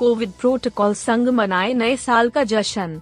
Covid protocol संग मनाए नए साल का जश्न।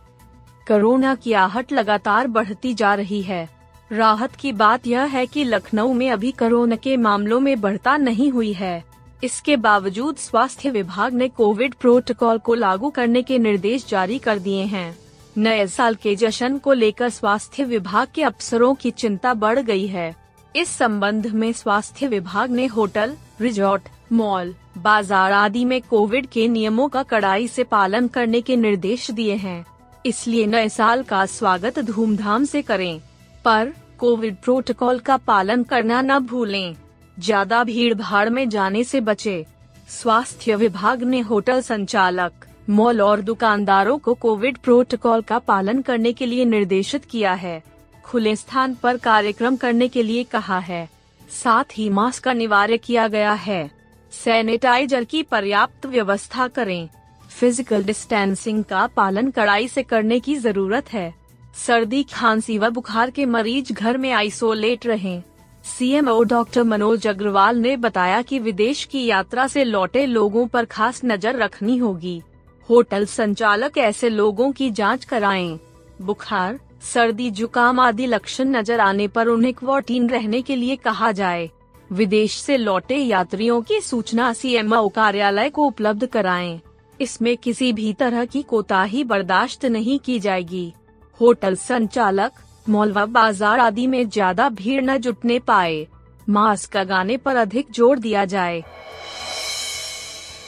कोरोना की आहट लगातार बढ़ती जा रही है। राहत की बात यह है कि लखनऊ में अभी कोरोना के मामलों में बढ़ता नहीं हुई है। इसके बावजूद स्वास्थ्य विभाग ने कोविड प्रोटोकॉल को लागू करने के निर्देश जारी कर दिए हैं। नए साल के जश्न को लेकर स्वास्थ्य विभाग के अफसरों की चिंता बढ़ गई है। इस संबंध में स्वास्थ्य विभाग ने होटल, रिजॉर्ट मॉल, बाज़ार आदि में कोविड के नियमों का कड़ाई से पालन करने के निर्देश दिए हैं। इसलिए नए साल का स्वागत धूमधाम से करें। पर, कोविड प्रोटोकॉल का पालन करना न भूलें। ज़्यादा भीड़ भाड़ में जाने से बचे। स्वास्थ्य विभाग ने होटल संचालक, मॉल और दुकानदारों को कोविड प्रोटोकॉल का पालन करने के लिए निर्देशित किया है। खुले स्थान पर कार्यक्रम करने के लिए कहा है। साथ ही मास्क अनिवार्य किया गया है। सैनिटाइजर की पर्याप्त व्यवस्था करें फ़िज़िकल डिस्टेंसिंग का पालन कड़ाई से करने की ज़रूरत है सर्दी, खांसी व बुखार के मरीज़ घर में आइसोलेट रहें। सीएमओ डॉक्टर मनोज अग्रवाल ने बताया कि विदेश की यात्रा से लौटे लोगों पर खास नज़र रखनी होगी होटल संचालक ऐसे लोगों की जाँच कराएँ। बुखार, सर्दी, जुकाम आदि लक्षण नज़र आने पर उन्हें क्वारंटीन रहने के लिए कहा जाए विदेश से लौटे यात्रियों की सूचना सीएमओ कार्यालय को उपलब्ध कराएँ। इसमें किसी भी तरह की कोताही बर्दाश्त नहीं की जाएगी। होटल संचालक मॉल व बाज़ार आदि में ज़्यादा भीड़ न जुटने पाए। मास्क लगाने पर अधिक ज़ोर दिया जाए।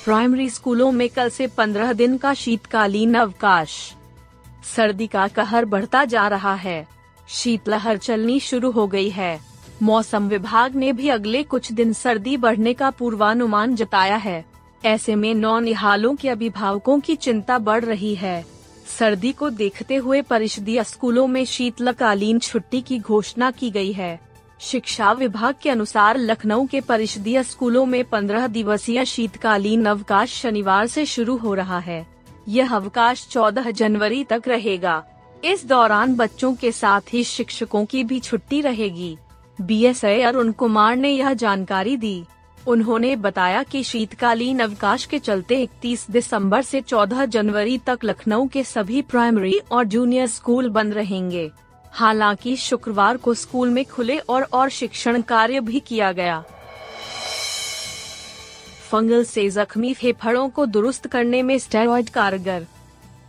प्राइमरी स्कूलों में कल से 15 दिन का शीतकालीन अवकाश। सर्दी का कहर बढ़ता जा रहा है। शीतलहर चलनी शुरू हो गई है। मौसम विभाग ने भी अगले कुछ दिन सर्दी बढ़ने का पूर्वानुमान जताया है। ऐसे में नौ निहालों के अभिभावकों की चिंता बढ़ रही है। सर्दी को देखते हुए परिषदीय स्कूलों में शीतलकालीन छुट्टी की घोषणा की गई है। शिक्षा विभाग के अनुसार लखनऊ के परिषदीय स्कूलों में 15 दिवसीय शीतकालीन अवकाश शनिवार से शुरू हो रहा है। यह अवकाश 14 जनवरी तक रहेगा। इस दौरान बच्चों के साथ ही शिक्षकों की भी छुट्टी रहेगी। बी एस अरुण कुमार ने यह जानकारी दी। उन्होंने बताया कि शीतकालीन अवकाश के चलते 31 दिसंबर से 14 जनवरी तक लखनऊ के सभी प्राइमरी और जूनियर स्कूल बंद रहेंगे। हालाँकि शुक्रवार को स्कूल में खुले और और शिक्षण कार्य भी किया गया। फंगल से जख्मी फेफड़ों को दुरुस्त करने में स्टेरॉइड कारगर।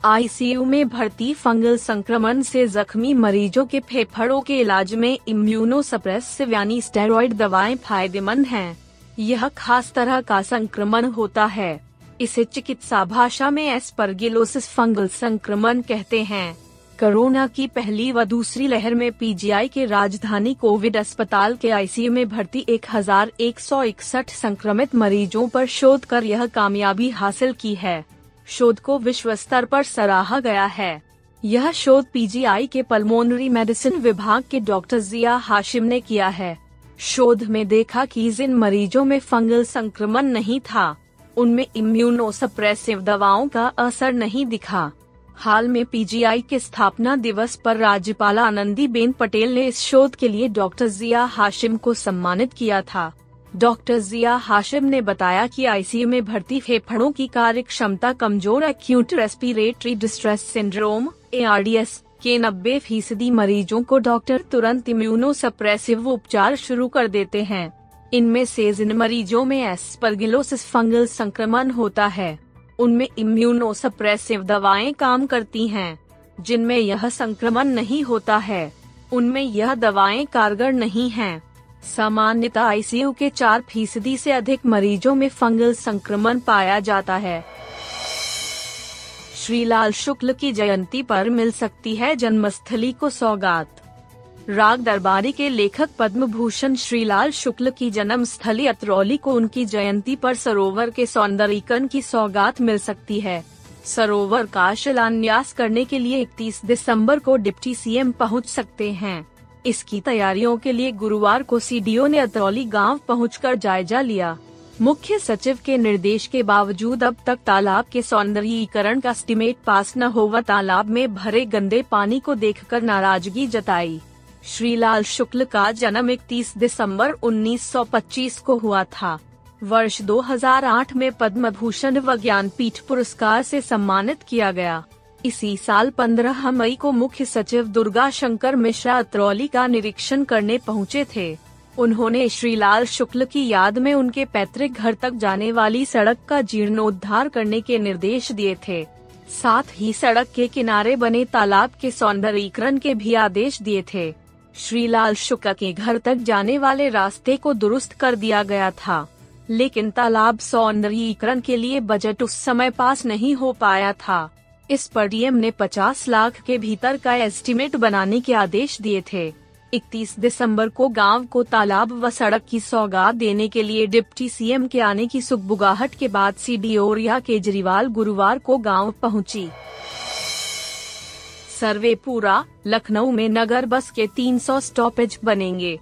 आईसीयू में भर्ती फंगल संक्रमण से जख्मी मरीजों के फेफड़ों के इलाज में इम्यूनो इम्यूनोसप्रेसिव यानी स्टेरॉइड दवाएँ फ़ायदेमंद हैं। यह खास तरह का संक्रमण होता है। इसे चिकित्सा भाषा में एस्परगिलोसिस फंगल संक्रमण कहते हैं। कोरोना की पहली व दूसरी लहर में पीजीआई के राजधानी कोविड अस्पताल के आईसीयू में भर्ती 1161 संक्रमित मरीजों पर शोध कर यह कामयाबी हासिल की है। शोध को विश्व स्तर पर सराहा गया है। यह शोध पीजीआई के पल्मोनरी मेडिसिन विभाग के डॉक्टर जिया हाशिम ने किया है। शोध में देखा कि जिन मरीजों में फंगल संक्रमण नहीं था, उनमें इम्यूनोसप्रेसिव दवाओं का असर नहीं दिखा। हाल में पीजीआई के स्थापना दिवस पर राज्यपाल आनंदी बेन पटेल ने इस शोध के लिए डॉक्टर जिया हाशिम को सम्मानित किया था। डॉक्टर जिया हाशिम ने बताया कि आईसीयू में भर्ती फेफड़ों की कार्य क्षमता कमज़ोर acute respiratory distress syndrome ARDS के नब्बे फ़ीसदी मरीजों को डॉक्टर तुरंत इम्यूनो सप्रेसिव उपचार शुरू कर देते हैं इनमें से जिन मरीजों में एस्परगिलोसिस फंगल संक्रमण होता है, उनमें इम्यूनो सप्रेसिव दवाएँ काम करती हैं जिनमें यह संक्रमण नहीं होता है, उनमें यह दवाएँ कारगर नहीं हैं। सामान्यतः आईसीयू के चार फ़ीसदी से अधिक मरीजों में फंगल संक्रमण पाया जाता है। श्रीलाल शुक्ल की जयंती पर मिल सकती है जन्मस्थली को सौगात। राग दरबारी के लेखक पद्म भूषण श्रीलाल शुक्ल की जन्म स्थली अतरौली को उनकी जयंती पर सरोवर के सौंदर्यीकरण की सौगात मिल सकती है। सरोवर का शिलान्यास करने के लिए 31 दिसंबर को डिप्टी सीएम पहुँच सकते हैं। इसकी तैयारियों के लिए गुरुवार को सीडीओ ने अतरौली गाँव पहुंचकर जायजा लिया। मुख्य सचिव के निर्देश के बावजूद अब तक तालाब के सौंदर्यीकरण का स्टीमेट पास न हुआ तालाब में भरे गंदे पानी को देखकर नाराज़गी जताई। श्रीलाल शुक्ल का जन्म 31 दिसंबर 1925 को हुआ था। वर्ष 2008 में पद्म भूषण व ज्ञानपीठ पुरस्कार से सम्मानित किया गया। इसी साल 15 मई को मुख्य सचिव दुर्गा शंकर मिश्रा अतरौली का निरीक्षण करने पहुँचे थे। उन्होंने श्रीलाल शुक्ल की याद में उनके पैतृक घर तक जाने वाली सड़क का जीर्णोद्धार करने के निर्देश दिए थे। साथ ही सड़क के किनारे बने तालाब के सौंदर्यीकरण के भी आदेश दिए थे। श्रीलाल शुक्ल के घर तक जाने वाले रास्ते को दुरुस्त कर दिया गया था। लेकिन तालाब सौंदर्यीकरण के लिए बजट उस समय पास नहीं हो पाया था। इस पर डीएम ने 50 लाख के भीतर का एस्टीमेट बनाने के आदेश दिए थे। 31 दिसंबर को गाँव को तालाब व सड़क की सौगात देने के लिए डिप्टी सीएम के आने की सुखबुगाहट के बाद सी सीडीओ रिया केजरीवाल गुरुवार को गाँव पहुँची। सर्वे पूरा, लखनऊ में नगर बस के 300 स्टॉपेज बनेंगे।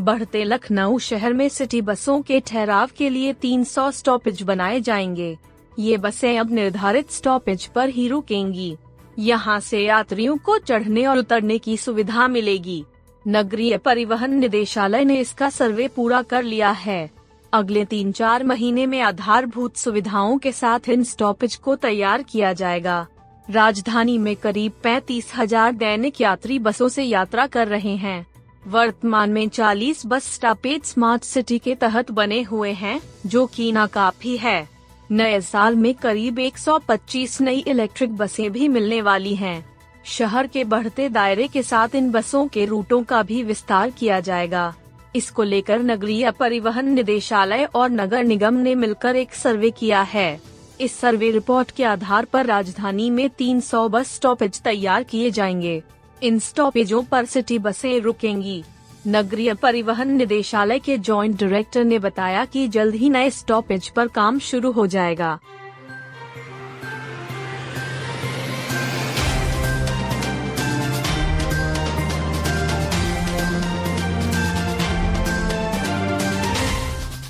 बढ़ते लखनऊ शहर में सिटी बसों के ठहराव के लिए 300 स्टॉपेज बनाए जाएँगे। ये बसें अब निर्धारित स्टॉपेज पर ही रुकेंगी। यहाँ से यात्रियों को चढ़ने और उतरने की सुविधा मिलेगी। नगरीय परिवहन निदेशालय ने इसका सर्वे पूरा कर लिया है। अगले तीन चार महीने में आधारभूत सुविधाओं के साथ इन स्टॉपेज को तैयार किया जाएगा। राजधानी में करीब पैतीस हज़ार दैनिक यात्री बसों से यात्रा कर रहे हैं। वर्तमान में 40 बस स्टॉपेज स्मार्ट सिटी के तहत बने हुए हैं, जो की नाकाफी है। नए साल में करीब 125 नई इलेक्ट्रिक बसें भी मिलने वाली हैं। शहर के बढ़ते दायरे के साथ इन बसों के रूटों का भी विस्तार किया जाएगा। इसको लेकर नगरीय परिवहन निदेशालय और नगर निगम ने मिलकर एक सर्वे किया है। इस सर्वे रिपोर्ट के आधार पर राजधानी में 300 बस स्टॉपेज तैयार किए जाएँगे। इन स्टॉपेजों पर सिटी बसें रुकेंगी। नगरीय परिवहन निदेशालय के जॉइंट डायरेक्टर ने बताया कि जल्द ही नए स्टॉपेज पर काम शुरू हो जाएगा।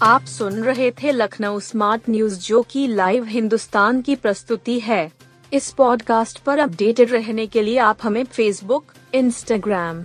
आप सुन रहे थे लखनऊ स्मार्ट न्यूज़, जो की लाइव हिंदुस्तान की प्रस्तुति है। इस पॉडकास्ट पर अपडेटेड रहने के लिए आप हमें फेसबुक इंस्टाग्राम